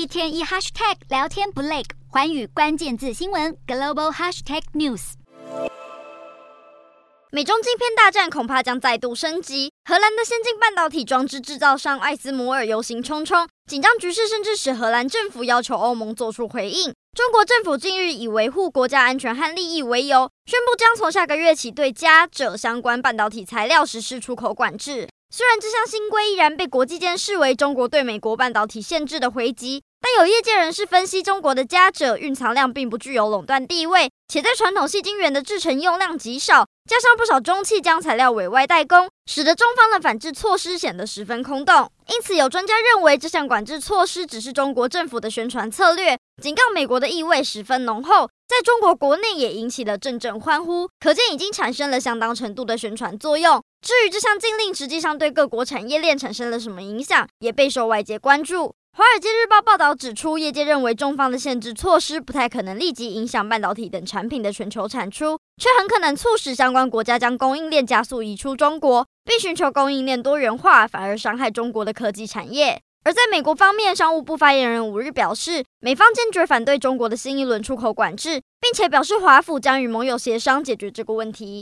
一天一 hashtag 聊天不累，环宇关键字新闻 global hashtag news。美中晶片大战恐怕将再度升级。荷兰的先进半导体装置制造商艾斯摩尔忧心忡忡，紧张局势甚至使荷兰政府要求欧盟做出回应。中国政府近日以维护国家安全和利益为由，宣布将从下个月起对加者相关半导体材料实施出口管制。虽然这项新规依然被国际间视为中国对美国半导体限制的回击。有业界人士分析，中国的嘉鍺蕴藏量并不具有垄断地位，且在传统细晶圆的制程用量极少，加上不少中企将材料委外代工，使得中方的反制措施显得十分空洞。因此，有专家认为这项管制措施只是中国政府的宣传策略，警告美国的意味十分浓厚，在中国国内也引起了阵阵欢呼，可见已经产生了相当程度的宣传作用。至于这项禁令实际上对各国产业链产生了什么影响，也备受外界关注。《华尔街日报》报道指出，业界认为中方的限制措施不太可能立即影响半导体等产品的全球产出，却很可能促使相关国家将供应链加速移出中国，并寻求供应链多元化，反而伤害中国的科技产业。而在美国方面，商务部发言人五日表示，美方坚决反对中国的新一轮出口管制，并且表示华府将与盟友协商解决这个问题。